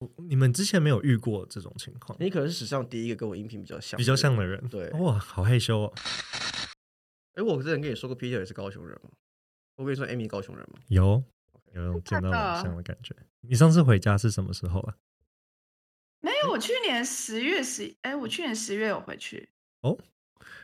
我你们之前没有遇过这种情况，你可能是史上第一个跟我音频比较像，比较像的人，对哇，好害羞哦。哎，我之前跟你说过，Peter 也是高雄人吗？我跟你说，Amy 高雄人吗？有，有种见到偶像的感觉。你上次回家是什么时候啊？没有，我去年十月十，哎，我去年十月有回去哦，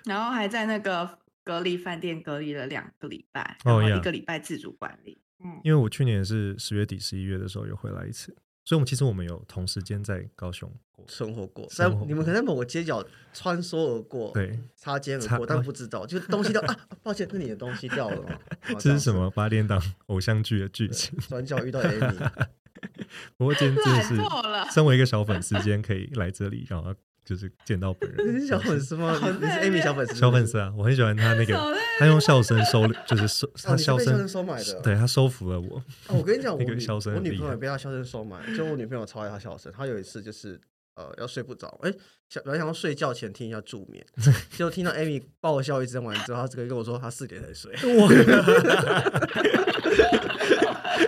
然后还在那个隔离饭店隔离了两个礼拜，哦然后一个礼拜自主管理。嗯，因为我去年是十月底、十一月的时候有回来一次，所以我们其实我们有同时间在高雄过。生活过，在生活你们可能在某个街角穿梭而过，对，擦肩而擦过，但不知道，就是东西掉啊，抱歉，是你的东西掉了 这是什？么八点档偶像剧的剧情？转角遇到 Amy，不过今天真的 懒是。身为一个小粉丝，今天可以来这里，然后就是见到本人你。是小粉丝吗？你你是 Amy 小粉丝？小粉丝啊，我很喜欢他那个，他用笑声收，就是收哦，他笑声声，收买的。对他收服了我。哦，我跟你讲，我女那个笑声我女朋友也被他笑声收买，就我女朋友超爱他笑声。她有一次就是呃要睡不着，哎、想本来想要睡觉前听一下助眠，结果听到 Amy 爆笑一整晚之后，他这个跟我说他四点才睡。哇，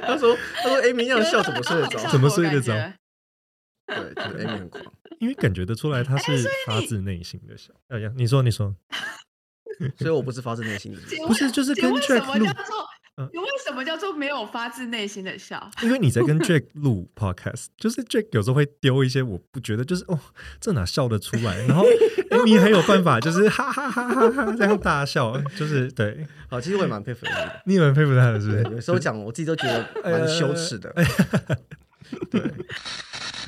她说他说 Amy 那样笑怎么睡得着？怎么睡得着对，就是 Amy 很狂。因为感觉得出来他是发自内心的笑。哎呀，你说你说，所以我不是发自内心的。笑不是就是跟 Jack 录？你为什么叫做没有发自内心的笑？因为你在跟 Jack 录 podcast，就是 Jack 有时候会丢一些我不觉得就是哦，这哪笑得出来？然后 Amy 很有办法，就是哈哈哈哈哈这样大笑，就是对，好，其实我也蛮佩服的。你也蛮佩服他的，是不，是？有时候讲我自己都觉得蛮羞耻的。对。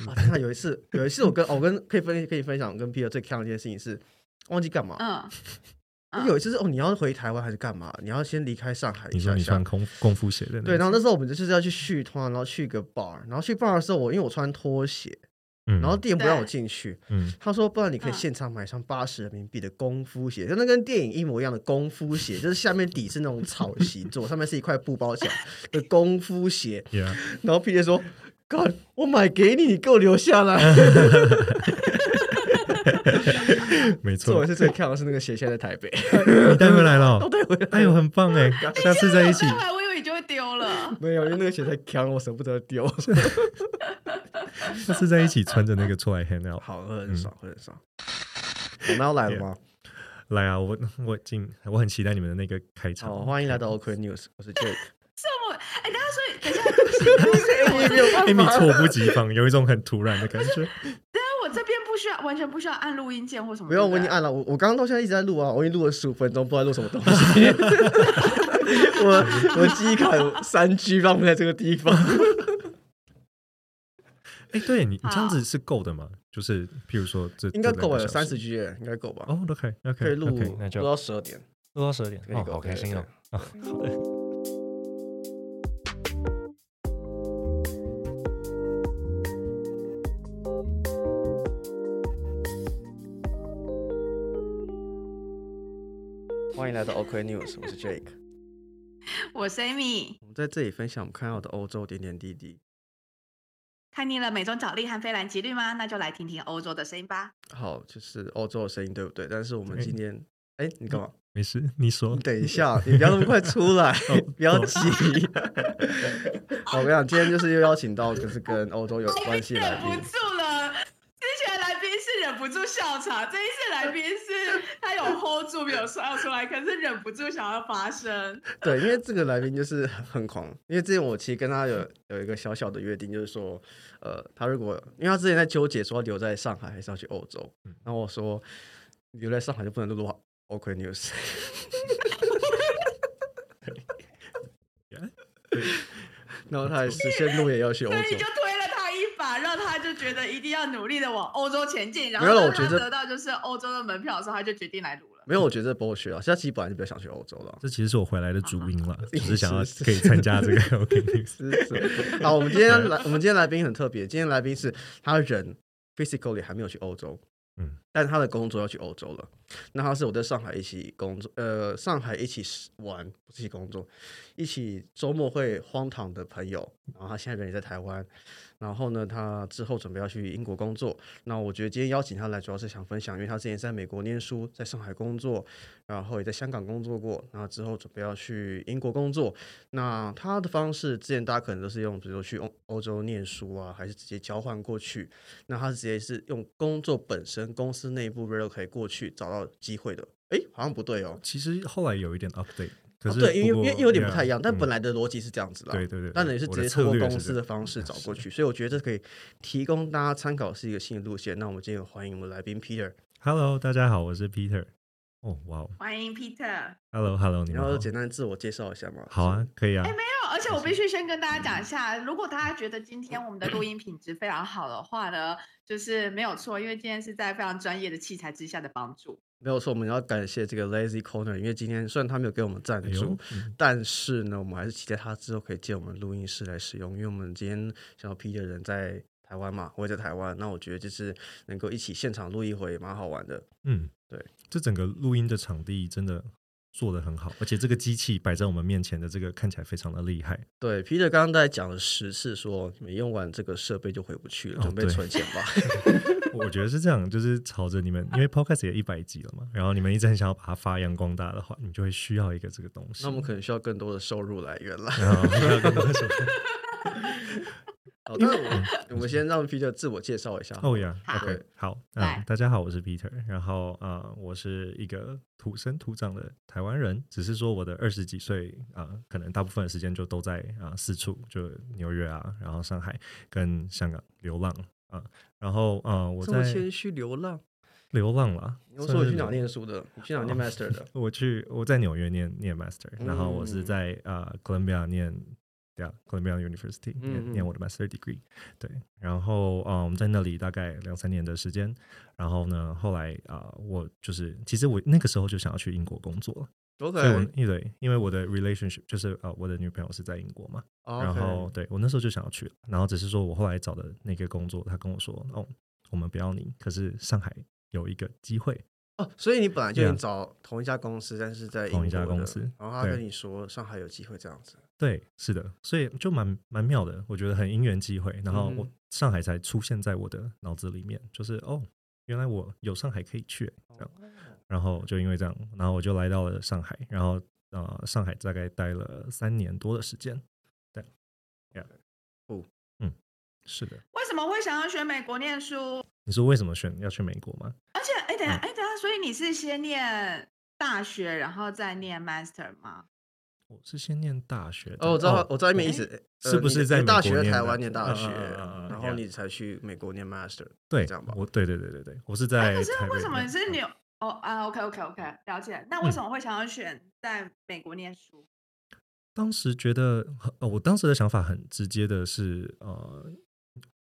啊，天啊有一次，有一次我跟哦我跟可以分可以分享，跟 Peter 最看的一件事情是忘记干嘛。嗯，有一次是哦，你要回台湾还是干嘛？你要先离开上海一你说下下你穿。功功夫鞋的那对，然后那时候我们就是要去续团，然后去一个 bar，然后去 bar 的时候，我因为我穿拖鞋，嗯然后店不让我对进去，嗯，他说不然你可以嗯现场买上八十人民币的功夫鞋，就那跟电影一模一样的功夫鞋，就是下面底是那种草席做，上面是一块布包起来的功夫鞋。然后 P 姐说：“God，我买给你，你给我留下来。没错这我，是最看的是那个鞋，现在在台北，你带回来了都哦，带回来。哎呦，很棒哎，下次在一起带，回来我以为你就会丢了。没有，因为那个鞋太强，我舍不得丢。下次在一起穿着那个出来 hang out。好，会很爽，会很爽。我们要来了吗？来啊，我我进，我很期待你们的那个开场。好，欢迎来到 OK News，我是 Jake。这么哎，等一下所以等一下，对不起，对不起我没有办 Amy 法猝不及防，有一种很突然的感觉。等一下我这边不需要，完全不需要按录音键或什么。不用，对对我已经按了，我我刚刚到现在一直在录啊，我已经录了十五分钟，不知道录什么东西。我我记忆卡有三 G 放在这个地方。哎，对你你这样子是够的吗？就是譬如说这应该够了，了，三十 G 耶应该够吧？哦，都可以，OK，可以录那就录到十二点。录到十二点可以够好开心哦。啊，好的。欢迎来到 OK News，我是 Jake。我是 Amy，我们在这里分享我们看到的欧洲点点滴滴。看腻了美中角力和菲兰吉律吗？那就来听听欧洲的声音吧。好，就是欧洲的声音，对不对？但是我们今天，哎，你干嘛？没事，你说你。等一下，你不要那么快出来，不要急。好，我跟你讲，今天就是又邀请到就是跟欧洲有关系的来宾不。住了。不住笑场，这一次来宾是他有 hold 住没有笑出来，可是忍不住想要发声。对，因为这个来宾就是很狂，因为之前我其实跟他有有一个小小的约定，就是说，呃，他如果因为他之前在纠结说要留在上海还是要去欧洲，然后我说留在上海就不能录录 OK News，然后他还实现路也要去欧洲所以你就。推了他一把，让他就觉得一定要努力的往欧洲前进。然后当他我觉得得到就是欧洲的门票的时候，他就决定来录了。没有，我觉得这 bullshit 啊！现在其实本来就比较想去欧洲了。这其实是我回来的主因了，只是想要可以参加这个 OK News。是是。好，我们今天来，我们今天来宾很特别，今天来宾是他人 physically 还没有去欧洲，嗯，但他的工作要去欧洲了。那他是我在上海一起工作，呃，上海一起玩，不是一起工作，一起周末会荒唐的朋友。然后他现在人也在台湾，然后呢，他之后准备要去英国工作。那我觉得今天邀请他来，主要是想分享，因为他之前在美国念书，在上海工作，然后也在香港工作过。然后之后准备要去英国工作。那他的方式，之前大家可能都是用，比如说去欧欧洲念书啊，还是直接交换过去。那他直接是用工作本身，公司内部 relocate 过去找到机会的。哎，好像不对哦。其实后来有一点 update，可是对，因为因为有点不太一样，但嗯本来的逻辑是这样子啦。对对对，但也是直接透过公司的方式找过去，所以我觉得这可以提供大家参考，是一个新的路线。那我们今天有欢迎我们来宾 Peter，Hello，大家好，我是 Peter。哦，哇哦欢迎 Peter。，Hello，Hello，你们好然后。简单自我介绍一下吗。好啊，可以啊。没有，而且我必须先跟大家讲一下，如果大家觉得今天我们的录音品质非常好的话呢，就是没有错，因为今天是在非常专业的器材之下的帮助。没有错，我们要感谢这个 Lazy Corner，因为今天虽然他没有给我们赞助，哎，嗯但是呢，我们还是期待他之后可以借我们录音室来使用，因为我们今天想要 Peter 人在台湾嘛，我也在台湾，那我觉得就是能够一起现场录一回，蛮好玩的。嗯，对，这整个录音的场地真的做的很好，而且这个机器摆在我们面前的这个看起来非常的厉害。对，Peter 刚刚在讲了十次说，你用完这个设备就回不去了，哦准备存钱吧。我觉得是这样，就是朝着你们，因为 Podcast 也一百集了嘛，然后你们一直很想要把它发扬光大的话，你就会需要一个这个东西。那我们可能需要更多的收入来源了。好，那我我们先让 Peter 自我介绍一下。哦呀好，OK，好，大家好，我是 Peter，然后啊、呃我是一个土生土长的台湾人，只是说我的二十几岁啊、可能大部分的时间就都在啊、四处，就纽约啊，然后上海跟香港流浪啊、然后啊、呃我在谦虚，流浪。流浪啦。你又说我去哪念书的？你去哪念 Master 的？我去我在纽约念念 master，、然后我是嗯在呃 Columbia 念对啊 Columbia University 念、我的 master degree，对，然后呃我们在那里大概两三年的时间，然后呢后来啊、呃我就是其实我那个时候就想要去英国工作了，所以我因为因为我的 relationship 就是呃我的女朋友是在英国嘛，哦然后对我那时候就想要去了，然后只是说我后来找的那个工作，他跟我说哦我们不要你，可是上海有一个机会，哦，所以你本来就已经找同一家公司，但是在同一家公司。然后他跟。你说上海有机会这样子。对，是的，所以就蛮蛮妙的，我觉得很因缘际会，然后我上海才出现在我的脑子里面，就是哦，原来我有上海可以去，这样，然后就因为这样，然后我就来到了上海，然后呃，上海大概待了三年多的时间，对，Yeah，哦嗯，是的，为什么会想要选美国念书？你说为什么选要去美国吗？而且，哎，等一下，嗯哎，等下，所以你是先念大学，然后再念 master 吗？我是先念大学的，哦，我知道，我知道一面意思，呃是不是在你你大学台湾念大学，然后你才去美国念 Master？对这样吧，我对对对对对，我是哎，在可是为什么是纽？哦啊，OK OK OK，了解。那为什么会想要选在美国念书？当时觉得，呃，我当时的想法很直接的是，呃，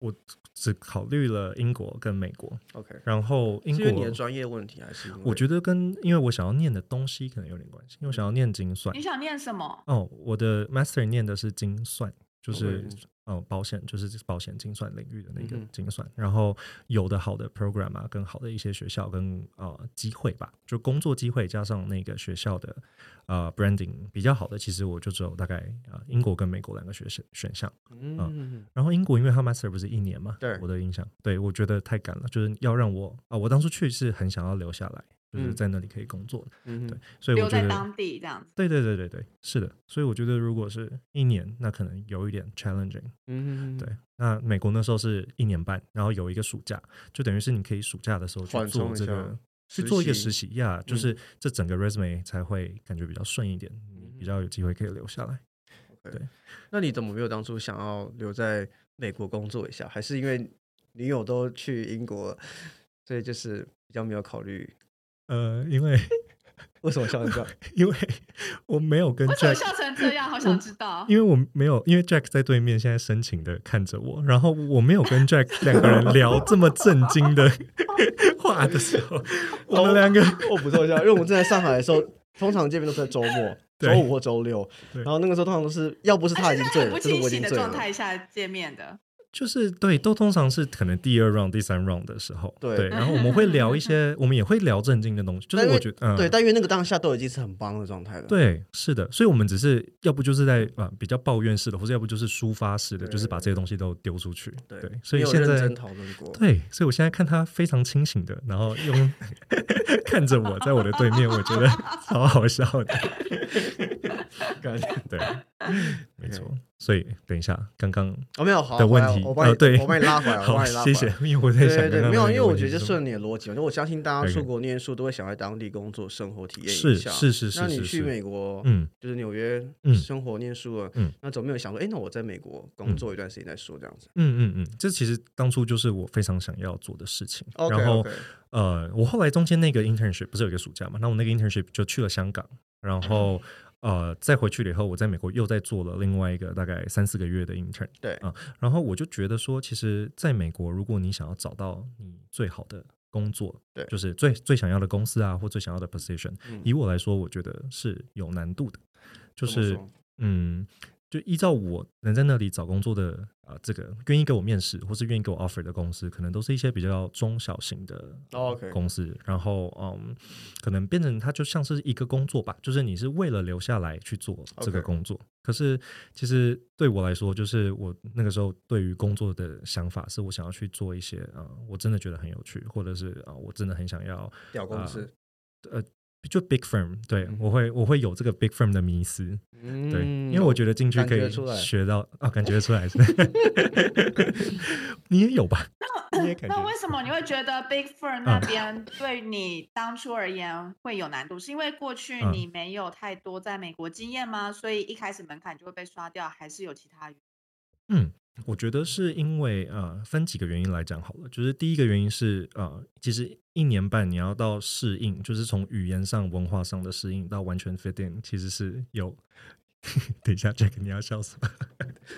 我只考虑了英国跟美国，OK，然后英是因为你的，专业问题还是？我觉得跟因为我想要念的东西可能有点关系，因为我想要念精算你。想念什么？哦，我的 master 念的是精算，就是呃保险，就是保险精算领域的那个精算。然后有的好的 program 啊，更好的一些学校跟呃机会吧，就工作机会加上那个学校的呃 branding 比较好的，其实我就只有大概呃英国跟美国两个学选选项。嗯，然后英国因为它 master 不是一年嘛，对我的印象，对我觉得太赶了，就是要让我啊、我当初去是很想要留下来，就是嗯在那里可以工作的，嗯对，所以我觉得留在当地这样子。对对对对对，是的，所以我觉得如果是一年，那可能有一点 challenging。嗯，对，那美国那时候是一年半，然后有一个暑假，就等于是你可以暑假的时候去做这个，去做一个实习呀，就嗯是这整个 resume 才会感觉比较顺一点，你比较有机会可以留下来。对那你怎么没有当初想要留在美国工作一下？还是因为女友都去英国，所以就是比较没有考虑？呃，因为 为什么笑成这样？因为我没有跟为什么 Jack 笑成这样？好想知道。因为我没有，因为 Jack 在对面，现在深情的看着我，然后我没有跟 Jack 两个人聊这么震惊的话的时候，我们两个我补充一下，因为我们正在上海的时候，通常见面都是在周末，周五或周六，对然后那个时候通常都是，要不是他已经醉了，不就是我已清醒的经醉了。状态下见面的。就是对，都通常是可能第二 round、第三 round 的时候，对然后我们会聊一些，我们也会聊正经的东西，就是我觉得，嗯，对，但因为那个当下都已经是很棒的状态了。对，是的，所以我们只是要不就是在呃比较抱怨式的，或者要不就是抒发式的，就是把这些东西都丢出去。对对，所没以现在讨论过。对，所以我现在看他非常清醒的，然后用 看着我在我的对面，我觉得 好好笑的。感 觉对，没错。所以等一下，刚刚哦，没有好的问题我帮你，呃对我帮你拉回来，我好帮你拉，回谢来。谢，因为我在想对对对，没有，因为我觉得就顺你的逻辑嘛，就我相信大家出国念书都会想在当地工作、生活、体验是一下。是是是那你去美国，嗯就是纽约嗯生活念书了，嗯那总没有想说，哎，那我在美国工作一段时间再说这样子。嗯嗯嗯，这其实当初就是我非常想要做的事情。然后呃，我后来中间那个 internship 不是有一个暑假嘛？那我那个 internship 就去了香港，然后 呃再回去了以后，我在美国又在做了另外一个大概三四个月的 intern。对。啊、然后我就觉得说，其实在美国，如果你想要找到你最好的工作，对就是最最想要的公司啊，或最想要的 position，、嗯。以我来说，我觉得是有难度的，就是嗯，就依照我能在那里找工作的啊、这个愿意给我面试或是愿意给我 offer 的公司，可能都是一些比较中小型的公司，然后嗯，可能变成它就像是一个工作吧，就是你是为了留下来去做这个工作。可是其实对我来说，就是我那个时候对于工作的想法，是我想要去做一些啊、呃我真的觉得很有趣，或者是啊、呃我真的很想要屌公司，呃。就 big firm，对、嗯我会我会有这个 big firm 的迷思，嗯对，因为我觉得进去可以学到啊，感觉出来是，你也有吧？那为什么你会觉得 Big Firm 那边对你当初而言会有难度？是因为过去嗯你没有太多在美国经验吗？所以一开始门槛就会被刷掉，还是有其他原因？嗯，我觉得是因为呃，分几个原因来讲好了。就是第一个原因是呃，其实一年半你要到适应，就是从语言上、文化上的适应到完全 fit in，其实是有。等一下，Jack，你要笑什么？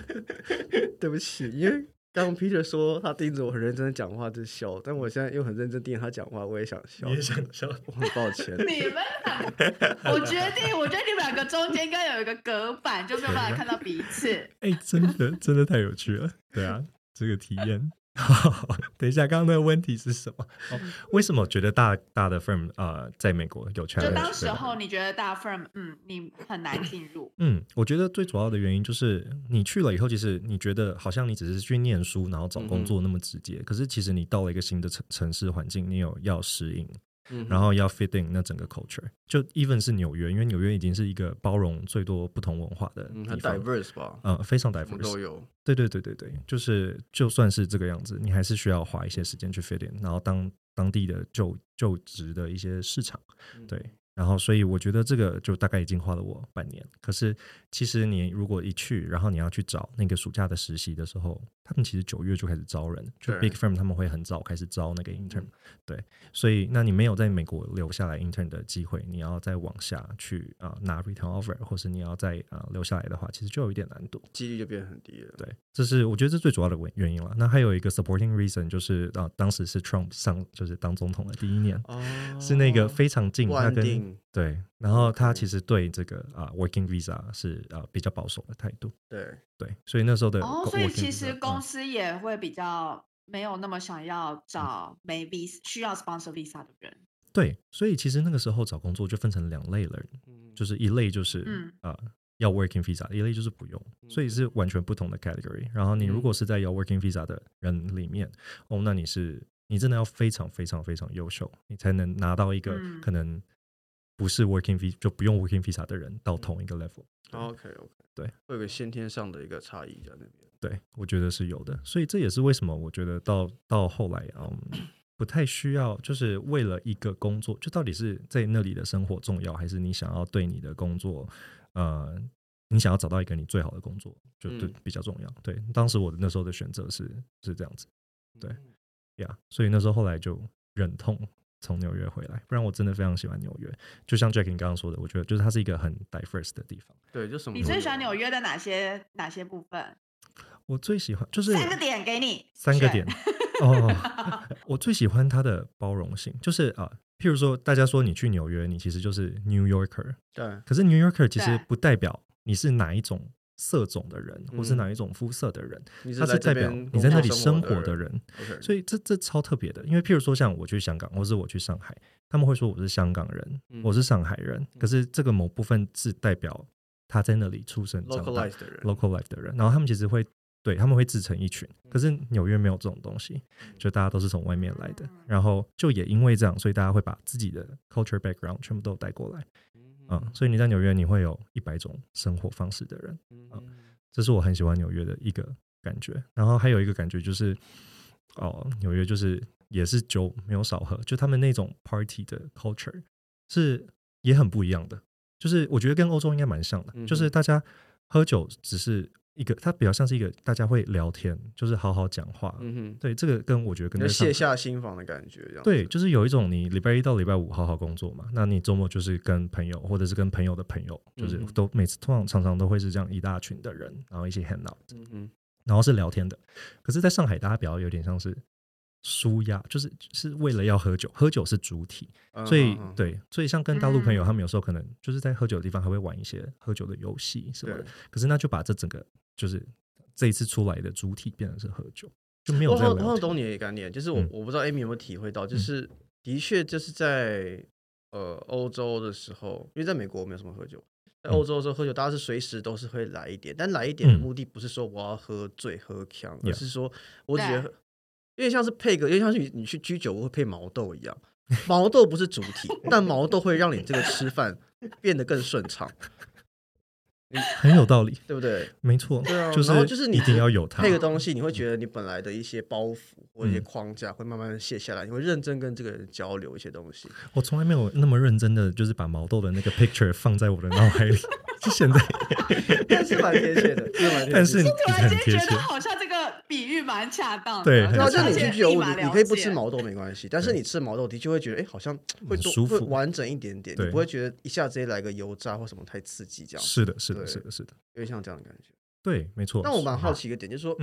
对不起，因为刚刚 Peter 说他盯着我很认真的讲话就笑，但我现在又很认真盯着他讲话，我也想笑，也想笑？我很抱歉。你们俩，我决定，我觉得你们两个中间应该有一个隔板，就没有办法看到彼此。哎、真的真的太有趣了。对啊，这个体验。好，等一下，刚刚那个问题是什么？哦，为什么觉得大大的 firm 呃，在美国有 challenge？就当时候你觉得大 firm，嗯，你很难进入，嗯，我觉得最主要的原因就是你去了以后，其实你觉得好像你只是去念书，然后找工作那么直接。可是其实你到了一个新的城城市环境，你有要适应，嗯然后要 fit in 那整个 culture。就 even 是纽约，因为纽约已经是一个包容最多不同文化的嗯，很，diverse 吧，呃，非常 diverse 都。有。对对对对对，就是就算是这个样子，你还是需要花一些时间去 fit in，然后当当地的就就职的一些市场，嗯对，然后所以我觉得这个就大概已经花了我半年。可是其实你如果一去，然后你要去找那个暑假的实习的时候，他们其实九月就开始招人，就 big firm 他们会很早开始招那个 intern，、嗯对，所以那你没有在美国留下来 intern 的机会，你要再往下去啊、呃拿 return offer，或是你要再啊、呃留下来的话，其实就有一点难度。几率就变得很低了。对，这是我觉得这最主要的原原因了。那还有一个 supporting reason 就是啊，当时是 Trump 上就是当总统的第一年，哦，是那个非常近，不他跟安定，对，然后他其实对这个啊 working visa 是啊比较保守的态度，对，对，所以那时候的哦，所以其实公嗯。司也会比较没有那么想要找没 visa 需要 sponsor visa 的人。对，所以其实那个时候找工作就分成两类了，嗯。就是一类就是嗯。啊要 working visa，一类就是不用，所以是完全不同的 category。然后你如果是在要 working visa 的人里面，哦，那你是你真的要非常非常非常优秀，你才能拿到一个嗯。可能不是 working visa 就不用 working visa 的人到同一个 level。OK OK，对，会有个先天上的一个差异在那边。对，我觉得是有的，所以这也是为什么我觉得到到后来，嗯，不太需要，就是为了一个工作，就到底是在那里的生活重要，还是你想要对你的工作，呃，你想要找到一个你最好的工作，就对嗯。比较重要。对，当时我的那时候的选择是是这样子。对嗯。呀所以那时候后来就忍痛从纽约回来，不然我真的非常喜欢纽约。就像 Jack 你刚刚说的，我觉得就是它是一个很 diverse 的地方。对，就什么你最喜欢纽约的哪些哪些部分？我最喜欢就是三个点给你，三个点 哦，我最喜欢它的包容性，就是啊、譬如说大家说你去纽约，你其实就是 New Yorker，对，可是 New Yorker 其实不代表你是哪一种色种的人，或是哪一种肤色的人，你它是代表你在那里生活的人。所以这这超特别的，因为譬如说像我去香港，或是我去上海，他们会说我是香港人，我是上海人，可是这个某部分是代表他在那里出生长大的人，local life 的人，然后他们其实会。对他们会自成一群，可是纽约没有这种东西，就大家都是从外面来的，然后就也因为这样，所以大家会把自己的 culture background 全部都带过来，嗯，所以你在纽约你会有一百种生活方式的人，嗯，这是我很喜欢纽约的一个感觉。然后还有一个感觉就是，哦，纽约就是也是酒没有少喝，就他们那种 party 的 culture 是也很不一样的，就是我觉得跟欧洲应该蛮像的，就是大家喝酒只是。一个，它比较像是一个大家会聊天，就是好好讲话。嗯哼，对，这个跟我觉得跟卸下心防的感觉这样。对，就是有一种你礼拜一到礼拜五好好工作嘛，那你周末就是跟朋友或者是跟朋友的朋友，就是都每次通常常常都会是这样一大群的人，然后一起 hang out，嗯哼，然后是聊天的。可是，在上海，大家比较有点像是。舒压就是是为了要喝酒，喝酒是主体，所以对，所以像跟大陆朋友，他们有时候可能就是在喝酒的地方还会玩一些喝酒的游戏什么的。可是那就把这整个就是这一次出来的主体变成是喝酒，就没有。我很懂你的概念，就是我我不知道 Amy 有没有体会到，就是的确就是在呃欧洲的时候，因为在美国没有什么喝酒，在欧洲的时候喝酒，大家是随时都是会来一点，但来一点的目的不是说我要喝醉喝强，而是说我只觉得。因为像是配个，因为像是你你去居酒屋会配毛豆一样，毛豆不是主体，但毛豆会让你这个吃饭变得更顺畅。很有道理，对不对？没错，对啊。就是就是你一定要有它那个东西，你会觉得你本来的一些包袱或一些框架会慢慢卸下来，你会认真跟这个人交流一些东西。我从来没有那么认真的，就是把毛豆的那个 picture 放在我的脑海里。就现在，但是蛮贴切的，是蛮。但是突然间觉得好像这个 比喻蛮恰当。对，然后就你去居酒屋，你可以不吃毛豆没关系，但是你吃毛豆的确会觉得，哎，好像会舒服、完整一点点，你不会觉得一下直接来个油炸或什么太刺激这样。是的，是的，是的，是的。有点像这样的感觉，对，没错。但我蛮好奇一个点，就是说，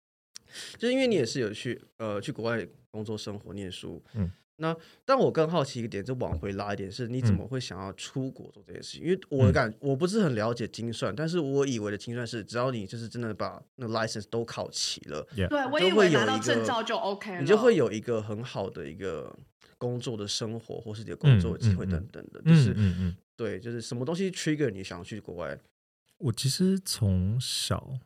就是因为你也是有去呃去国外工作、生活、念书，嗯，那但我更好奇一个点，就往回拉一点，是你怎么会想要出国做这件事？情？因为我的感我不是很了解精算，但是我以为的精算是只要你就是真的把那 license 都考齐了，对，我以为拿到证照就 OK 了，你就会有一个很好的一个工作的生活，或是你的工作机会等等的，就是嗯嗯，对，就是什么东西 trigger 你想要去国外？我其实从小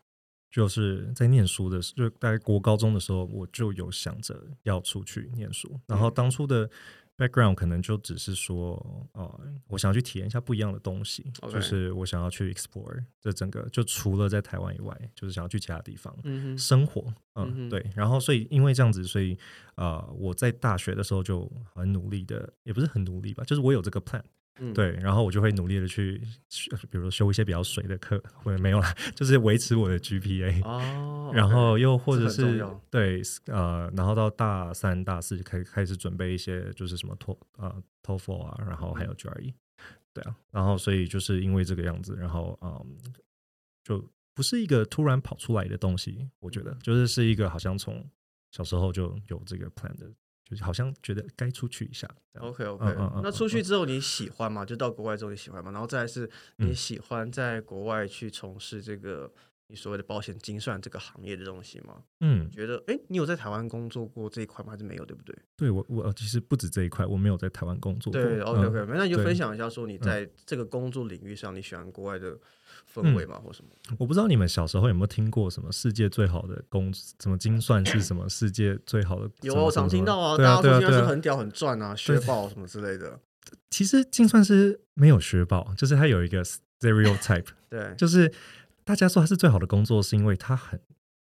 就是在念书的时候，就大概国高中的时候，我就有想着要出去念书。然后当初的 background 可能就只是说，呃，我想要去体验一下不一样的东西，就是我想要去 explore 这整个，就除了在台湾以外，就是想要去其他地方嗯生活。嗯，对。然后所以因为这样子，所以呃，我在大学的时候就很努力的，也不是很努力吧，就是我有这个 plan。对，然后我就会努力的去，比如说修一些比较水的课，或者没有啦，就是维持我的 GPA。哦。然后又或者是对，呃，然后到大三、大四开开始准备一些，就是什么托啊、TOEFL 啊，然后还有 GRE。对啊，然后所以就是因为这个样子，然后嗯，就不是一个突然跑出来的东西，我觉得就是是一个好像从小时候就有这个 plan 的。就是好像觉得该出去一下。OK OK，那出去之后你喜欢吗？就到国外之后你喜欢吗？然后再是你喜欢在国外去从事这个你所谓的保险精算这个行业的东西吗？嗯，觉得哎，你有在台湾工作过这一块吗？还是没有？对不对？对我我其实不止这一块，我没有在台湾工作过。对 OK OK，那你就分享一下说你在这个工作领域上你喜欢国外的。氛围吗，或什么？我不知道你们小时候有没有听过什么世界最好的工，什么精算是什么世界最好的？有，我常听到啊，大家说应该是很屌、很赚啊，学宝什么之类的。其实精算师没有学宝，就是它有一个 stereotype，对，就是大家说他是最好的工作，是因为他很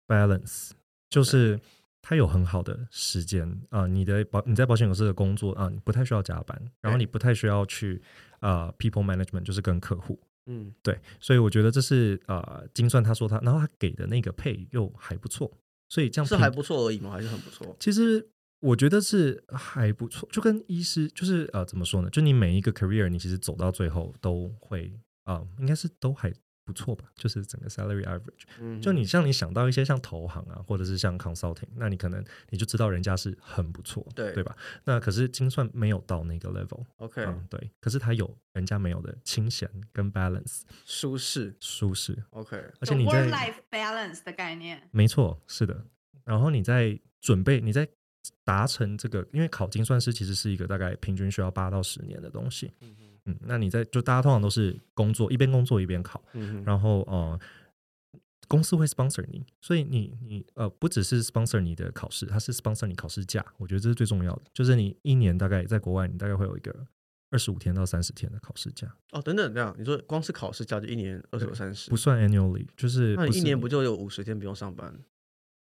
balance，就是他有很好的时间啊。你的保你在保险公司的工作啊，你不太需要加班，然后你不太需要去啊 people management，就是跟客户。嗯，对，所以我觉得这是呃，精算他说他，然后他给的那个配又还不错，所以这样是还不错而已吗？还是很不错？其实我觉得是还不错，就跟医师就是呃，怎么说呢？就你每一个 career，你其实走到最后都会啊，应该是都还不错吧，就是整个 salary average。嗯就你像你想到一些像投行啊，或者是像 consulting，那你可能你就知道人家是很不错，对对吧？那可是精算没有到那个 level，OK 嗯，对。可是他有人家没有的清闲跟 balance 舒适舒适，OK 而且你 work 在 life balance 的概念。没错，是的。然后你在准备，你在达成这个，因为考精算师其实是一个大概平均需要八到十年的东西。嗯，那你在就大家通常都是工作一边工作一边考，嗯然后呃，公司会 sponsor 你，所以你你呃不只是 sponsor 你的考试，它是 sponsor 你考试假，我觉得这是最重要的，就是你一年大概在国外，你大概会有一个二十五天到三十天的考试假，哦等等这样，你说光是考试假就一年二十五三十不，算 annually，就是那你一年不就有五十天不用上班？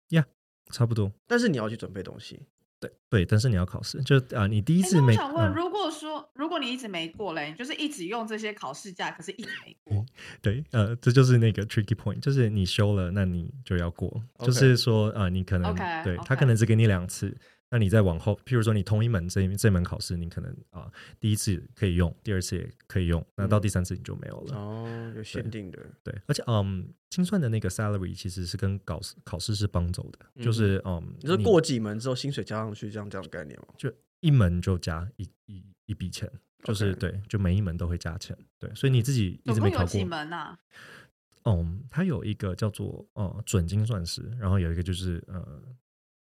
呀差不多。但是你要去准备东西，对对，但是你要考试，就啊、你第一次没我想问，嗯。如果说如果你一直没过嘞，你就是一直用这些考试假，可是一直没过，对，呃，这就是那个 tricky point，就是你修了，那你就要过。就是说，呃，你可能对他可能只给你两次，那你再往后，譬如说你同一门这一这门考试，你可能啊、第一次可以用，第二次也可以用，那到嗯第三次你就没有了。哦，有限定的，对，而且嗯，精算的那个 salary 其实是跟考试考试是帮走的，嗯就是嗯，你说过几门之后薪水加上去，这样这样的概念吗？就一门就加一一一笔钱，就是对，就每一门都会加钱，对，所以你自己一直没考过几。门啊？嗯，它有一个叫做呃准精算师，然后有一个就是呃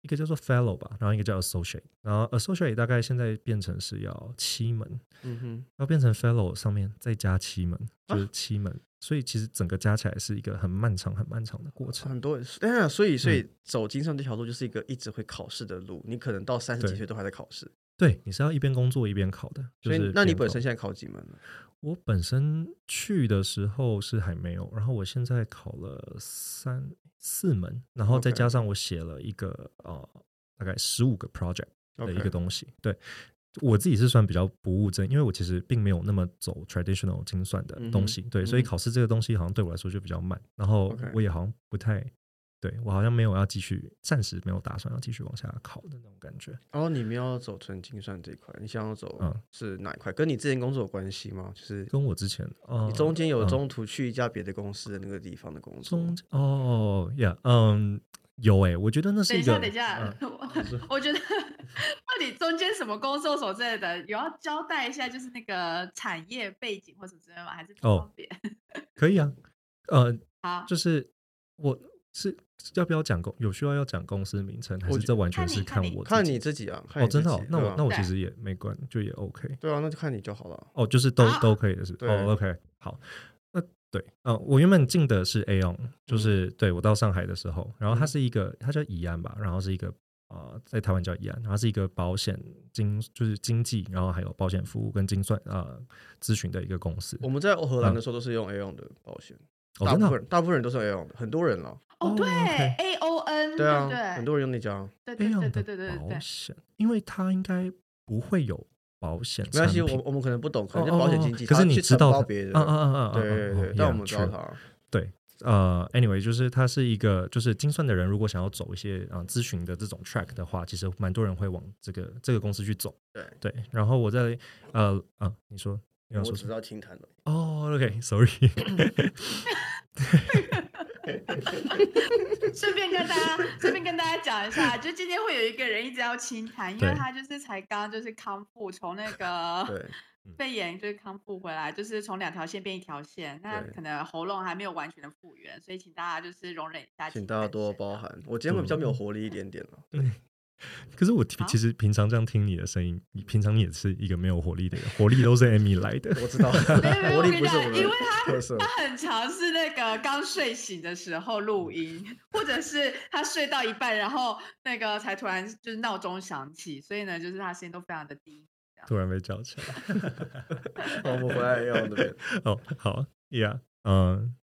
一个叫做 fellow 吧，然后一个叫 associate，然后 associate 大概现在变成是要七门，嗯哼，要变成 fellow 上面再加七门，啊就是七门，所以其实整个加起来是一个很漫长、很漫长的过程。很多人，哎呀，所以所嗯。以走经商这条路就是一个一直会考试的路，你可能到三十几岁都还在考试，对，你是要一边工作一边考的，就是所以那你本身现在考几门呢？我本身去的时候是还没有，然后我现在考了三四门，然后再加上我写了一个呃大概十五个 project 的一个东西。对我自己是算比较不务正，因为我其实并没有那么走 traditional 精算的东西，对，所以考试这个东西好像对我来说就比较慢，然后我也好像不太。对我好像没有要继续，暂时没有打算要继续往下考的那种感觉。哦，你们要走纯精算这一块，你想要走嗯是哪一块？跟你之前工作有关系吗？就是跟我之前，呃，你中间有嗯中途去一家别的公司的那个地方的工作中哦呀，嗯，有诶，我觉得那是等一下，等一下，嗯我我觉得到底中间什么工作所之类的，有要交代一下，就是那个产业背景或什么之类的吗？还是不哦方便？可以啊，呃，好，就是我是要不要讲公有需要要讲公司名称，还是这完全是看你看你我看你自己啊，看哦，你真的、自己，对吧哦那我那我其实也没关，就也 OK 对啊，那就看你就好了。哦，就是都好都可以的是是哦，OK 好，那对，呃，我原本进的是 Aon，就是、嗯对我到上海的时候，然后它是一个它叫怡安吧，然后是一个。呃，在台湾叫怡安，然后是一个保险经，就是经济，然后还有保险服务跟精算呃咨询的一个公司。我们在荷兰嗯的时候都是用 Aon 的保险，大部分人大部分人都是 Aon 的，很多人了。哦，哦对，A O N，对啊，对，很多人用那家。对对对对对对对对，保险，因为它应该不会有保险没关系，我我们可能不懂，可能保险经纪，可是你知道别人。嗯嗯嗯嗯，对对对，但我们知道它。对，呃，anyway，就是它是一个，就是精算的人如果想要走一些啊、呃咨询的这种 track 的话，其实蛮多人会往这个这个公司去走。对对，然后我在呃啊，你说你要我只知说什么？道清谈的。哦，OK，sorry，、顺便跟大家顺便跟大家讲一下，就今天会有一个人一直要清谈，因为他就是才刚就是康复，从那个 对，肺炎就是康复回来，就是从两条线变一条线，那可能喉咙还没有完全的复原，所以请大家就是容忍一下，请大家多包。涵。我今天会比较没有活力一点点了。可是我其实平常这样听你的声音，你平常也是一个没有活力的人，活力都是 Amy 来的。我知道，活力不是我因为的他特色。他很常是那个刚睡醒的时候录音，或者是他睡到一半，然后那个才突然就是闹钟响起，所以呢，就是他声音都非常的低。突然被叫起来。我们回来那边。哦，好，Yeah，嗯、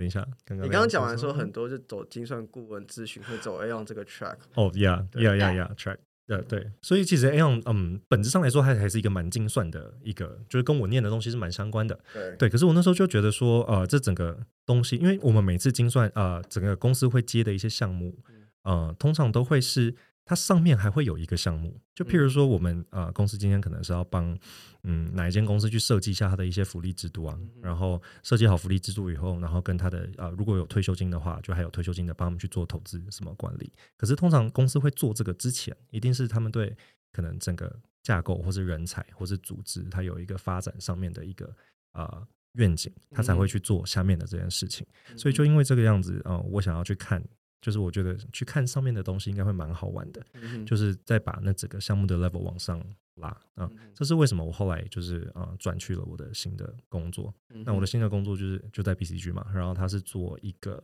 等一下，刚刚你刚刚讲完说说很多就走精算顾问咨询会走 Aon 这个 track。哦，Yeah，Yeah，Yeah，Yeah，track 呃对，所以其实 Aon 嗯，本质上来说，它还是一个蛮精算的一个，就是跟我念的东西是蛮相关的。对对，可是我那时候就觉得说，呃，这整个东西，因为我们每次精算，呃，整个公司会接的一些项目，呃，通常都会是它上面还会有一个项目，就譬如说我们呃公司今天可能是要帮嗯哪一间公司去设计一下它的一些福利制度啊，然后设计好福利制度以后，然后跟它的呃如果有退休金的话，就还有退休金的帮他们去做投资什么管理。可是通常公司会做这个之前，一定是他们对可能整个架构或是人才或是组织，它有一个发展上面的一个呃愿景，他才会去做下面的这件事情。所以就因为这个样子啊，我想要去看。就是我觉得去看上面的东西应该会蛮好玩的，就是再把那整个项目的 level 往上拉啊，这是为什么我后来就是啊转去了我的新的工作。那我的新的工作就是就在 BCG 嘛，然后他是做一个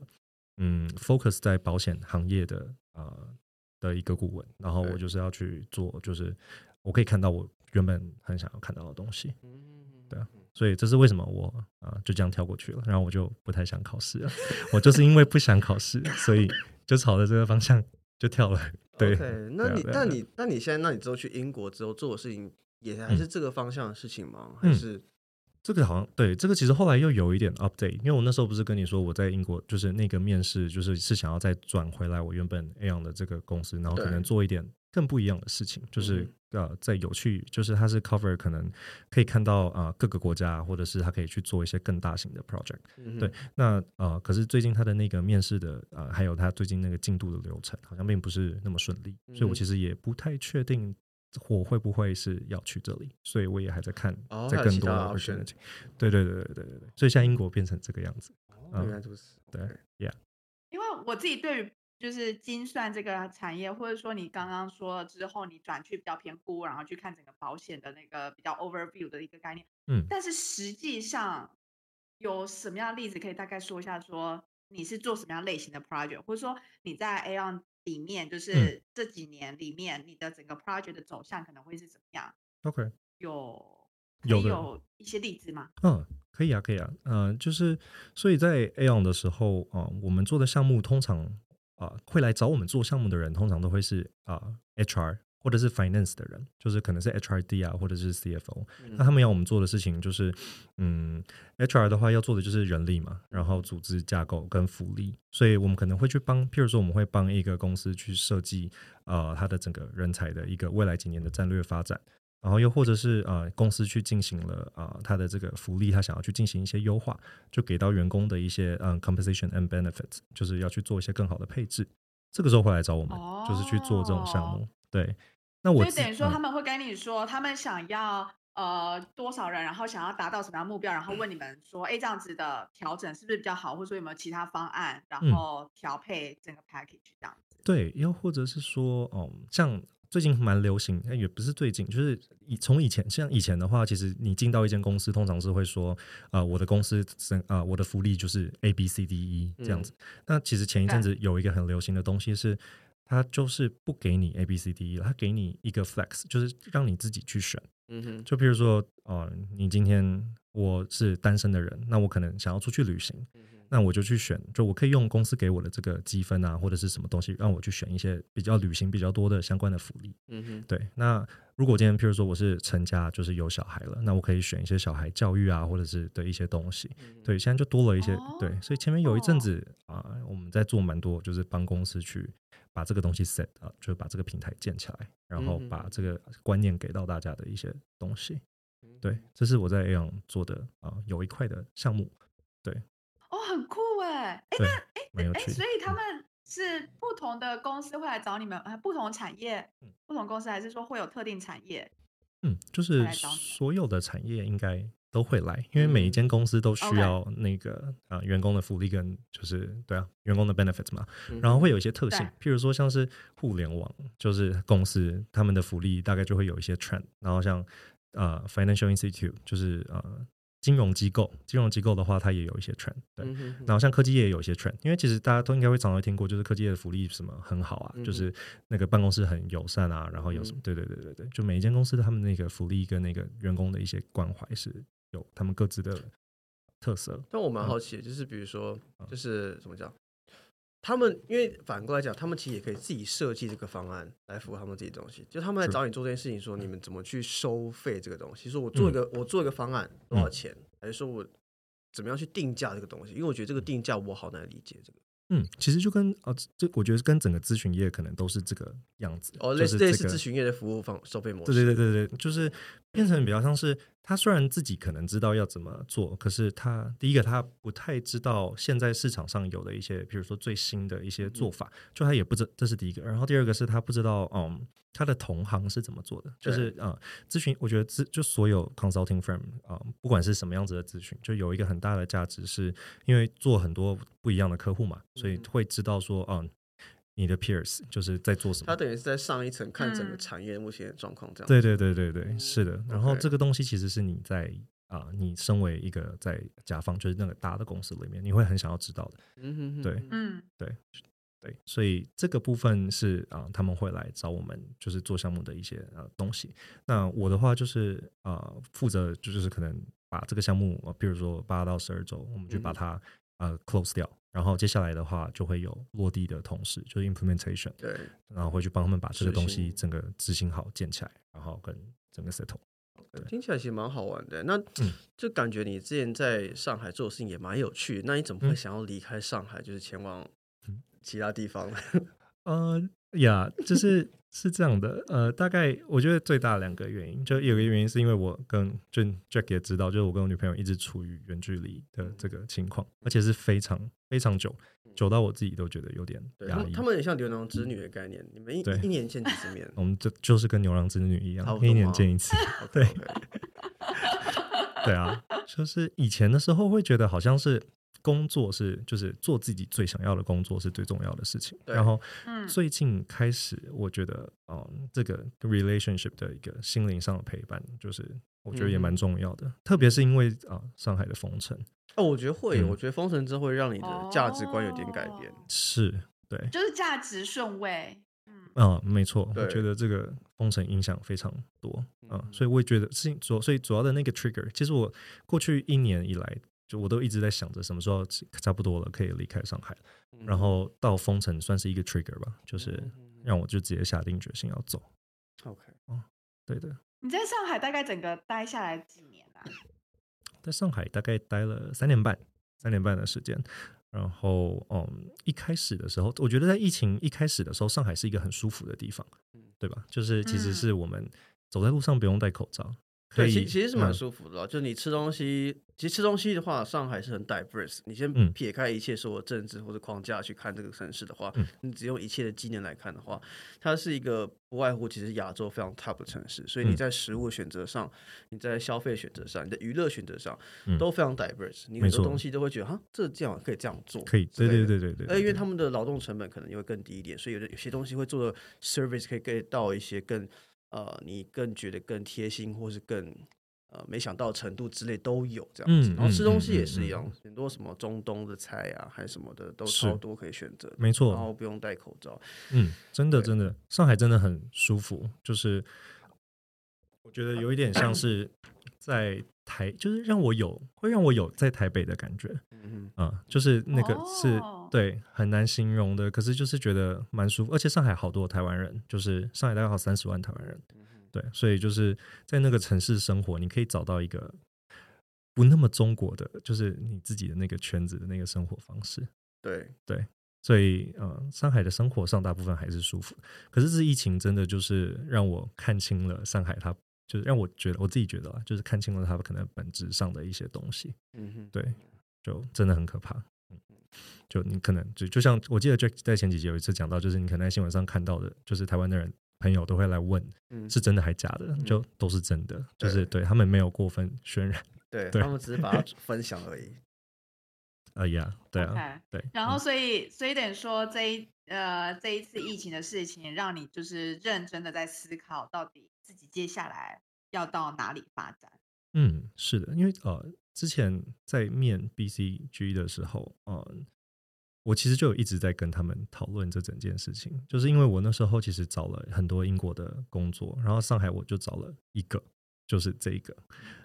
嗯 focus 在保险行业的啊的一个顾问，然后我就是要去做，就是我可以看到我原本很想要看到的东西，对啊。所以这是为什么我啊就这样跳过去了，然后我就不太想考试了。我就是因为不想考试，所以就朝着这个方向就跳了。对，那你那你那你现在那你之后去英国之后做的事情也还是这个方向的事情吗？还是这个好像对这个其实后来又有一点 update，因为我那时候不是跟你说我在英国就是那个面试就是是想要再转回来我原本 A 样的这个公司，然后可能做一点。更不一样的事情，就是呃，在有趣，就是它是 cover 可能可以看到啊各个国家，或者是他可以去做一些更大型的 project。对，那呃，可是最近他的那个面试的呃，还有他最近那个进度的流程，好像并不是那么顺利，所以我其实也不太确定我会不会是要去这里，所以我也还在看，在更多的 opportunity。对对对对对对对，所以现在英国变成这个样子，原来如此。对，Yeah。因为我自己对于。就是精算这个产业，或者说你刚刚说了之后，你转去比较偏估，然后去看整个保险的那个比较 overview 的一个概念。嗯，但是实际上有什么样的例子可以大概说一下？说你是做什么样类型的 project，或者说你在 Aon 里面，就是这几年里面，你的整个 project 的走向可能会是怎么样？OK，有有有一些例子吗？嗯，可以啊，可以啊。嗯，就是所以在 Aon 的时候啊，我们做的项目通常。啊，会来找我们做项目的人，通常都会是啊，HR 或者是 Finance 的人，就是可能是 HRD 啊，或者是 CFO。那他们要我们做的事情就是，嗯，HR 的话要做的就是人力嘛，然后组织架构跟福利，所以我们可能会去帮，譬如说我们会帮一个公司去设计，呃，它的整个人才的一个未来几年的战略发展。然后又或者是呃公司去进行了啊他的这个福利，他想要去进行一些优化，就给到员工的一些嗯 compensation and benefits，就是要去做一些更好的配置。这个时候会来找我们，就是去做这种项目。对，那我就等于说他们会跟你说，他们想要呃多少人，然后想要达到什么样目标，然后问你们说，哎，这样子的调整是不是比较好，或者说有没有其他方案，然后调配整个 package 这样子。对，又或者是说，哦，像。最近蛮流行，也不是最近，就是以从以前，像以前的话，其实你进到一间公司，通常是会说，呃，我的公司，呃，我的福利就是 A B C D E 这样子。那其实前一阵子有一个很流行的东西是，它就是不给你 A B C D E 了，它给你一个 flex，就是让你自己去选。嗯哼，就比如说，哦，你今天我是单身的人，那我可能想要出去旅行。那我就去选，就我可以用公司给我的这个积分啊，或者是什么东西，让我去选一些比较旅行比较多的相关的福利。嗯哼，对。那如果今天，譬如说我是成家，就是有小孩了，那我可以选一些小孩教育啊，或者是的一些东西。对，现在就多了一些。对，所以前面有一阵子啊，我们在做蛮多，就是帮公司去把这个东西 set 啊，就是把这个平台建起来，然后把这个观念给到大家的一些东西。对，这是我在 A 样做的啊，有一块的项目。对。哦，很酷哎！哎，那哎哎，所以他们是不同的公司会来找你们，啊，不同产业，不同公司，还是说会有特定产业？嗯，就是所有的产业应该都会来，因为每一间公司都需要那个啊员工的福利跟就是对啊员工的 benefits 嘛，然后会有一些特性，譬如说像是互联网，就是公司他们的福利大概就会有一些 trend，然后像呃 financial institute 就是呃。金融机构，金融机构的话，它也有一些 trend，对。然后像科技业也有一些 trend，因为其实大家都应该会常常听过，就是科技业的福利什么很好啊，就是那个办公室很友善啊，然后有什么，对对对对对，就每一间公司的他们那个福利跟那个员工的一些关怀是有他们各自的特色。但我蛮好奇，就是比如说，就是怎么讲？他们因为反过来讲，他们其实也可以自己设计这个方案来符合他们自己东西。就他们来找你做这件事情，说你们怎么去收费这个东西？说我做一个我做一个方案多少钱？还是说我怎么样去定价这个东西？因为我觉得这个定价我好难理解。这个嗯，其实就跟哦，这我觉得跟整个咨询业可能都是这个样子。哦，类似类似咨询业的服务方收费模式。对对对对对，就是变成比较像是他虽然自己可能知道要怎么做，可是他第一个他不太知道现在市场上有的一些，比如说最新的一些做法，就他也不知这是第一个。然后第二个是他不知道，嗯，他的同行是怎么做的。就是啊，咨询我觉得咨就所有 consulting firm 啊，不管是什么样子的咨询，就有一个很大的价值，是因为做很多不一样的客户嘛。所以会知道说，嗯，你的 peers 就是在做什么。他等于是在上一层看整个产业目前的状况，这样。对对对对对，是的。然后这个东西其实是你在啊，你身为一个在甲方，就是那个大的公司里面，你会很想要知道的。嗯哼，对，嗯，对对。所以这个部分是啊，他们会来找我们，就是做项目的一些呃东西。那我的话就是啊，负责就是可能把这个项目，比如说八到十二周，我们就把它呃 close 掉。然后接下来的话，就会有落地的同事，就是 implementation，对，然后会去帮他们把这个东西整个执行好、建起来，然后跟整个 settle。听起来其实蛮好玩的。那就感觉你之前在上海做的事情也蛮有趣。那你怎么会想要离开上海，就是前往其他地方？呃呀，就是。是这样的，呃，大概我觉得最大两个原因，就有一个原因是因为我跟就 Jack 也知道，就是我跟我女朋友一直处于远距离的这个情况，而且是非常非常久，久到我自己都觉得有点压抑。他们很像牛郎织女的概念，你们一一年见几次面？我们就就是跟牛郎织女一样，一年见一次。对，对啊，就是以前的时候会觉得好像是。工作是就是做自己最想要的工作是最重要的事情。然后，最近开始，我觉得，嗯，这个 relationship 的一个心灵上的陪伴，就是我觉得也蛮重要的。特别是因为啊，上海的封城。哦，我觉得会，我觉得封城之后会让你的价值观有点改变。是，对，就是价值顺位。嗯，没错，我觉得这个封城影响非常多。嗯，所以我也觉得是主，所以主要的那个 trigger，其实我过去一年以来。就我都一直在想着什么时候差不多了可以离开上海，然后到封城算是一个 trigger 吧，就是让我就直接下定决心要走。OK，哦，对的。你在上海大概整个待下来几年啊？在上海大概待了三年半，三年半的时间。然后，嗯，一开始的时候，我觉得在疫情一开始的时候，上海是一个很舒服的地方，对吧？就是其实是我们走在路上不用戴口罩。对，其其实是蛮舒服的，就是你吃东西，其实吃东西的话，上海是很 diverse。你先撇开一切所有政治或者框架去看这个城市的话，你只用一切的纪念来看的话，它是一个不外乎其实亚洲非常 top 的城市。所以你在食物选择上，你在消费选择上，你的娱乐选择上都非常 diverse。你很多东西都会觉得，哈，这这样可以这样做，可以，对对对对对。而因为他们的劳动成本可能也会更低一点，所以有的有些东西会做的 service 可以 get 到一些更。呃，你更觉得更贴心，或是更呃没想到程度之类都有这样子。然后吃东西也是一样，很多什么中东的菜啊，还是什么的都超多可以选择。没错，然后不用戴口罩。嗯，真的真的，上海真的很舒服。就是我觉得有一点像是在台，就是让我有会让我有在台北的感觉。嗯嗯啊，就是那个是。对，很难形容的，可是就是觉得蛮舒服，而且上海好多台湾人，就是上海大概好三十万台湾人，对，所以就是在那个城市生活，你可以找到一个不那么中国的，就是你自己的那个圈子的那个生活方式。对对，所以呃，上海的生活上大部分还是舒服，可是这疫情真的就是让我看清了上海，它就是让我觉得我自己觉得啊，就是看清了他可能本质上的一些东西。嗯哼，对，就真的很可怕。嗯就你可能就就像我记得 Jack 在前几集有一次讲到，就是你可能在新闻上看到的，就是台湾的人朋友都会来问，是真的还假的？就都是真的，就是对他们没有过分渲染，对他们只是把它 分享而已。啊呀，对啊，对。然后所以所以等于说这一呃这一次疫情的事情，让你就是认真的在思考，到底自己接下来要到哪里发展？嗯，是的，因为呃之前在面 BCG 的时候，嗯。我其实就一直在跟他们讨论这整件事情，就是因为我那时候其实找了很多英国的工作，然后上海我就找了一个，就是这个，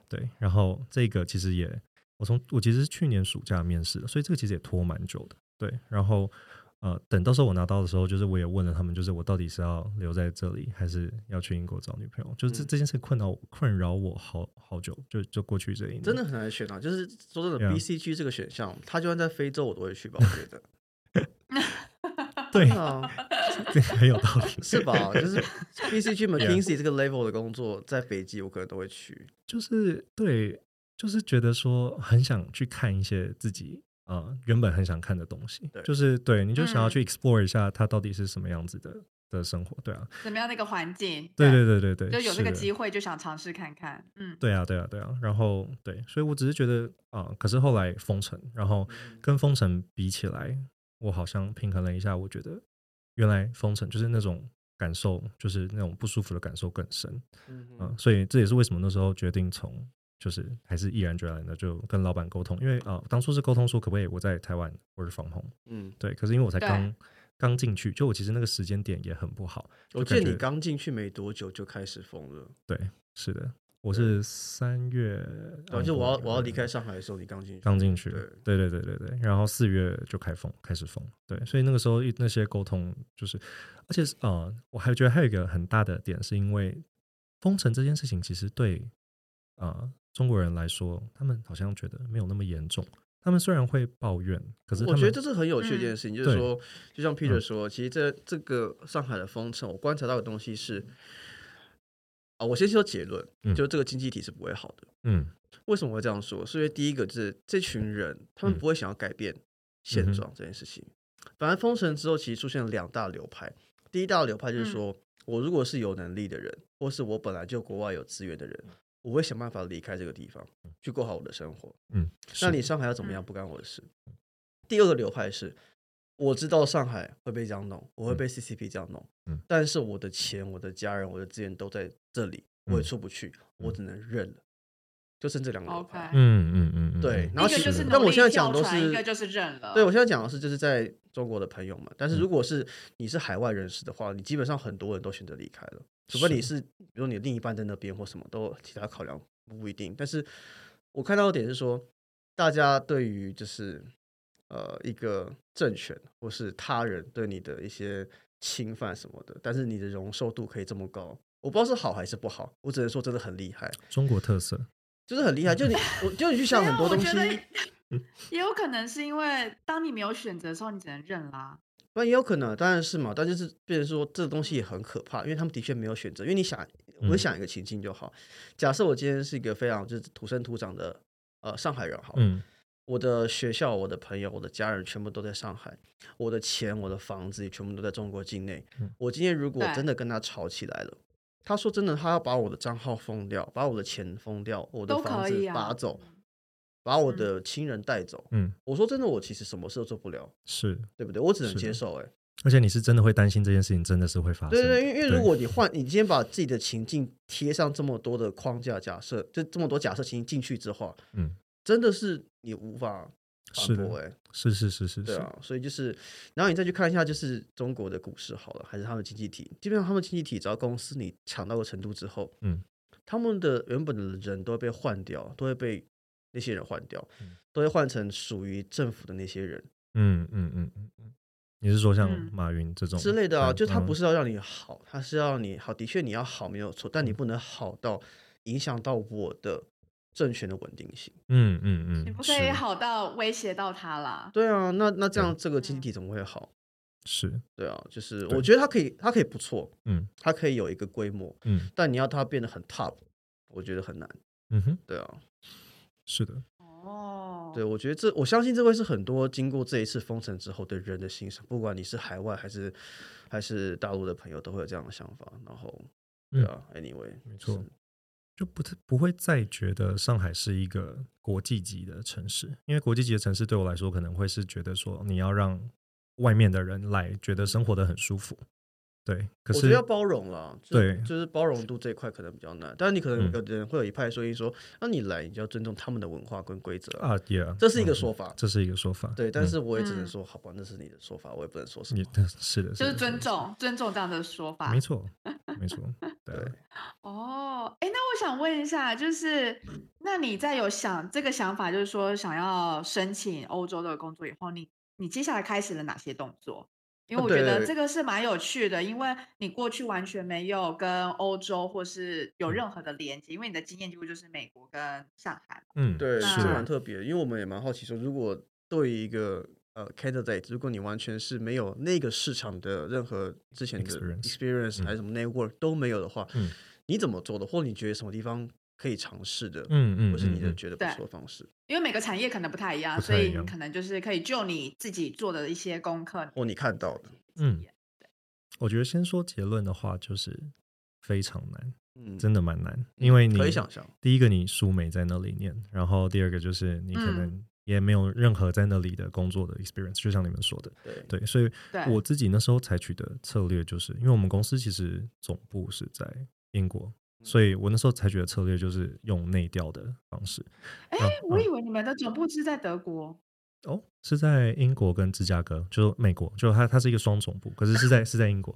对，然后这个其实也我从我其实是去年暑假面试的，所以这个其实也拖蛮久的，对，然后呃等到时候我拿到的时候，就是我也问了他们，就是我到底是要留在这里，还是要去英国找女朋友，就是这这件事困扰困扰我好好久，就就过去这一年，真的很难选啊，就是说真的，BCG 这个选项，他就算在非洲我都会去吧，我觉得。对啊，这很有道理，是吧？就是 B、C、G McKinsey 这个 level 的工作，在北极我可能都会去。就是对，就是觉得说很想去看一些自己啊原本很想看的东西，就是对，你就想要去 explore 一下它到底是什么样子的的生活，对啊，怎么样的一个环境？对对对对对，就有这个机会就想尝试看看，嗯，对啊对啊对啊，然后对，所以我只是觉得啊，可是后来封城，然后跟封城比起来，我好像平衡了一下，我觉得原来封城就是那种。感受就是那种不舒服的感受更深，嗯，所以这也是为什么那时候决定从就是还是毅然决然的就跟老板沟通，因为啊，当初是沟通说可不可以我在台湾或者防红，嗯，对，可是因为我才刚刚进去，就我其实那个时间点也很不好。我记得你刚进去没多久就开始封了，对，是的。我是三月，就我要我要离开上海的时候，你刚进去，刚进去，对对对对对对，然后四月就开封，开始封，对，所以那个时候那些沟通就是，而且啊，我还觉得还有一个很大的点，是因为封城这件事情，其实对啊中国人来说，他们好像觉得没有那么严重。他们虽然会抱怨，可是我觉得这是很有趣的一件事情，就是说，就像 Peter 说，其实这这个上海的封城，我观察到的东西是。啊，我先说结论，就这个经济体是不会好的。嗯，为什么会这样说？是因为第一个就是这群人，他们不会想要改变现状这件事情。反而封城之后，其实出现了两大流派。第一大流派就是说，我如果是有能力的人，或是我本来就国外有资源的人，我会想办法离开这个地方，去过好我的生活。嗯，那你上海要怎么样，不干我的事。第二个流派是。我知道上海会被这样弄，我会被 CCP 这样弄，嗯，但是我的钱、我的家人、我的资源都在这里，我也出不去，我只能认了，就剩这两个流派，嗯嗯嗯，对，然后其实，但我现在讲都是一个就是认了，对我现在讲的是就是在中国的朋友们，但是如果是你是海外人士的话，你基本上很多人都选择离开了，除非你是。比如你另一半在那边或什么都其他考量不一定，但是我看到的点是说，大家对于就是。呃，一个政权或是他人对你的一些侵犯什么的，但是你的容受度可以这么高，我不知道是好还是不好，我只能说真的很厉害。中国特色就是很厉害，就你，我就你去想很多东西，也有可能是因为当你没有选择的时候，你只能认啦。那也有可能，当然是嘛，但就是变成说这个东西也很可怕，因为他们的确没有选择。因为你想，我想一个情境就好，假设我今天是一个非常就是土生土长的呃上海人，好。我的学校、我的朋友、我的家人全部都在上海，我的钱、我的房子也全部都在中国境内。我今天如果真的跟他吵起来了，他说真的，他要把我的账号封掉，把我的钱封掉，我的房子拔走，把我的亲人带走。嗯，我说真的，我其实什么事都做不了，是对不对？我只能接受。哎，而且你是真的会担心这件事情真的是会发生？对对，因为因为如果你换，你今天把自己的情境贴上这么多的框架假设，就这么多假设情境进去之后，嗯。真的是你无法反驳哎，是是是是，对啊，所以就是，然后你再去看一下，就是中国的股市好了，还是他们经济体，基本上他们经济体只要公司你抢到个程度之后，嗯，他们的原本的人都会被换掉，都会被那些人换掉，都会换成属于政府的那些人，嗯嗯嗯嗯嗯，你是说像马云这种之类的啊？就他不是要让你好，他是要你好，的确你要好没有错，但你不能好到影响到我的。政权的稳定性，嗯嗯嗯，你不可以好到威胁到他啦。对啊，那那这样这个经济体怎么会好？是对啊，就是我觉得它可以，它可以不错，嗯，它可以有一个规模，嗯，但你要它变得很 top，我觉得很难。嗯哼，对啊，是的。哦，对，我觉得这我相信这会是很多经过这一次封城之后的人的心声，不管你是海外还是还是大陆的朋友，都会有这样的想法。然后，对啊，anyway，没错。就不太不会再觉得上海是一个国际级的城市，因为国际级的城市对我来说可能会是觉得说你要让外面的人来觉得生活的很舒服。对，可是我觉得要包容了，对，就是包容度这一块可能比较难。但是你可能有的人会有一派声音，说那你来，你就要尊重他们的文化跟规则啊。Yeah，这是一个说法，这是一个说法。对，但是我也只能说，好吧，那是你的说法，我也不能说什么。是的，就是尊重，尊重这样的说法。没错，没错。对。哦，哎，那我想问一下，就是那你在有想这个想法，就是说想要申请欧洲的工作以后，你你接下来开始了哪些动作？因为我觉得这个是蛮有趣的，因为你过去完全没有跟欧洲或是有任何的连接，因为你的经验几乎就是美国跟上海。嗯，对，是蛮特别。因为我们也蛮好奇说，如果对于一个呃 candidate，如果你完全是没有那个市场的任何之前的 experience 还是什么 network 都没有的话，嗯，你怎么做的？或你觉得什么地方可以尝试的？嗯嗯，或是你的觉得不错的方式？因为每个产业可能不太一样，所以可能就是可以就你自己做的一些功课或你看到的。嗯，我觉得先说结论的话，就是非常难，嗯，真的蛮难，因为你可以想象，第一个你书没在那里念，然后第二个就是你可能。也没有任何在那里的工作的 experience，就像你们说的，对，所以我自己那时候采取的策略就是，因为我们公司其实总部是在英国，所以我那时候采取的策略就是用内调的方式。哎，我以为你们的总部是在德国，哦，是在英国跟芝加哥，就美国，就它它是一个双总部，可是是在是在英国，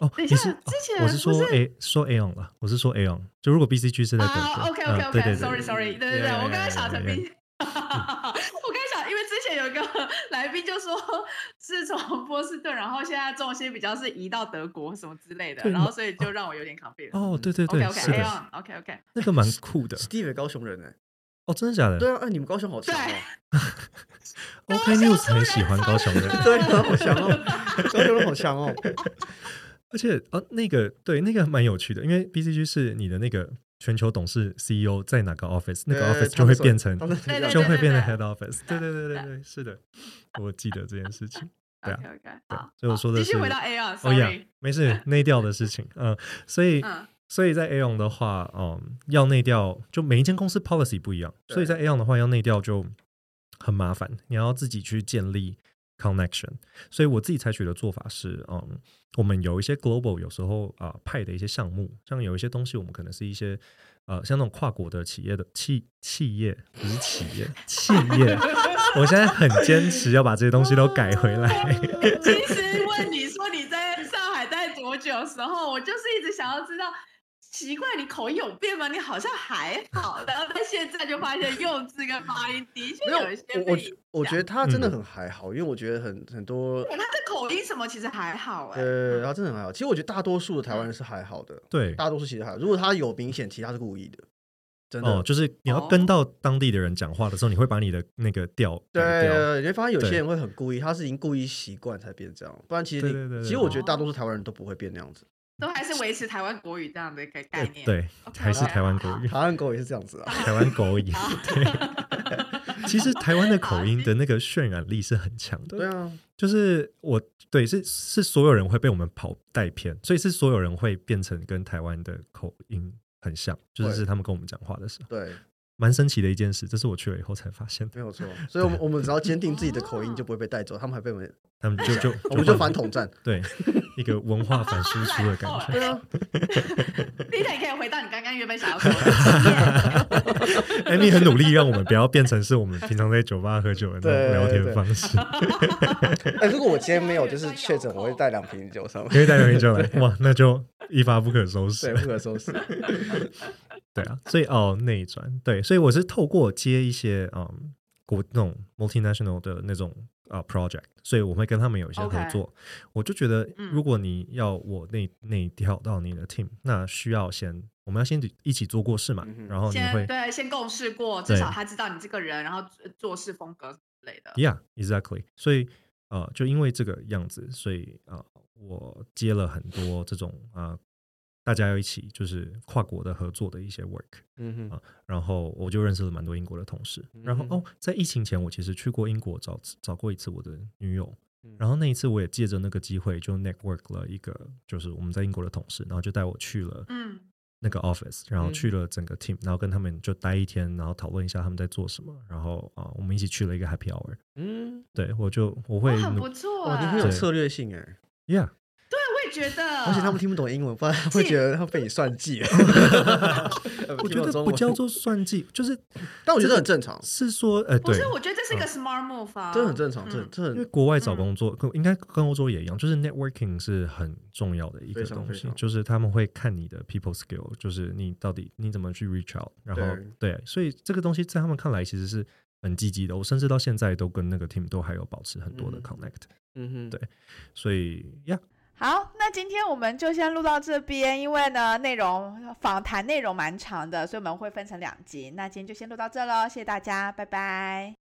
对。哦，你是之前我是说 A 说 A on 了，我是说 A on，就如果 B C G 是在德国，OK OK OK，Sorry Sorry，对对对，我刚才想成 B，我刚才想，因为之前有一个 来宾就说是从波士顿，然后现在重心比较是移到德国什么之类的，然后所以就让我有点 confused。哦，对对对，OK OK A on，OK OK，那个蛮酷的，Steve 高雄人哎，哦，真的假的？对啊，哎，你们高雄好强哦，OK News 很喜欢高雄人，对，好强哦，高雄人好强哦。而且啊，那个对那个蛮有趣的，因为 BCG 是你的那个全球董事 CEO 在哪个 office，那个 office 就会变成就会变成 head office。对对对对对，是的，我记得这件事情。对啊，所以我说的是继续回到 A 啊，sorry，没事，内调的事情。嗯，所以所以在 A on 的话，嗯，要内调，就每一间公司 policy 不一样，所以在 A on 的话要内调就很麻烦，你要自己去建立。connection，所以我自己采取的做法是，嗯，我们有一些 global 有时候啊派的一些项目，像有一些东西，我们可能是一些呃像那种跨国的企业的企企业不是企业企业，我现在很坚持要把这些东西都改回来。其实问你说你在上海待多久的时候，我就是一直想要知道。奇怪，你口音有变吗？你好像还好，然后但现在就发现用字跟发音的确有一些我我觉得他真的很还好，因为我觉得很很多他的口音什么其实还好哎。呃，他真的很还好。其实我觉得大多数的台湾人是还好的。对，大多数其实还好。如果他有明显，其他是故意的。真的，就是你要跟到当地的人讲话的时候，你会把你的那个调对，你会发现有些人会很故意，他是已经故意习惯才变这样。不然其实你，其实我觉得大多数台湾人都不会变那样子。都还是维持台湾国语这样的一个概念，对，还是台湾国语，台湾国语是这样子啊，台湾国语。对，其实台湾的口音的那个渲染力是很强的，对啊，就是我对是是所有人会被我们跑带偏，所以是所有人会变成跟台湾的口音很像，就是他们跟我们讲话的时候，对。蛮神奇的一件事，这是我去了以后才发现。没有错，所以，我们我们只要坚定自己的口音，就不会被带走。他们还被我们，他们就就我们就反统战，对，一个文化反输出的感觉。对啊，第一你可以回到你刚刚原本想要说的。Amy 很努力让我们不要变成是我们平常在酒吧喝酒的那种聊天方式。哎，如果我今天没有就是确诊，我会带两瓶酒上来，可以带两瓶酒来，哇，那就一发不可收拾，对，不可收拾。对啊，所以哦，内转对，所以我是透过接一些嗯国那种 multinational 的那种啊 project，所以我会跟他们有一些合作。我就觉得，如果你要我内内调到你的 team，那需要先我们要先一起做过事嘛，然后你会对先共事过，至少他知道你这个人，然后做事风格之类的。Yeah，exactly。所以呃，就因为这个样子，所以啊，我接了很多这种啊。大家要一起就是跨国的合作的一些 work，嗯哼。啊，然后我就认识了蛮多英国的同事。然后哦，在疫情前，我其实去过英国找找过一次我的女友，然后那一次我也借着那个机会就 network 了一个，就是我们在英国的同事，然后就带我去了嗯。那个 office，然后去了整个 team，然后跟他们就待一天，然后讨论一下他们在做什么，然后啊，我们一起去了一个 happy hour。嗯，对我就我会很不错，你很有策略性哎，Yeah。觉得，而且他们听不懂英文，不然会觉得他被你算计。我觉得不叫做算计，就是，但我觉得很正常。是说，呃，对，我觉得这是一个 smart move 啊，这很正常，这这因为国外找工作，应该跟欧洲也一样，就是 networking 是很重要的一个东西，就是他们会看你的 people skill，就是你到底你怎么去 reach out，然后对，所以这个东西在他们看来其实是很积极的。我甚至到现在都跟那个 team 都还有保持很多的 connect。嗯哼，对，所以呀。好，那今天我们就先录到这边，因为呢，内容访谈内容蛮长的，所以我们会分成两集。那今天就先录到这喽，谢谢大家，拜拜。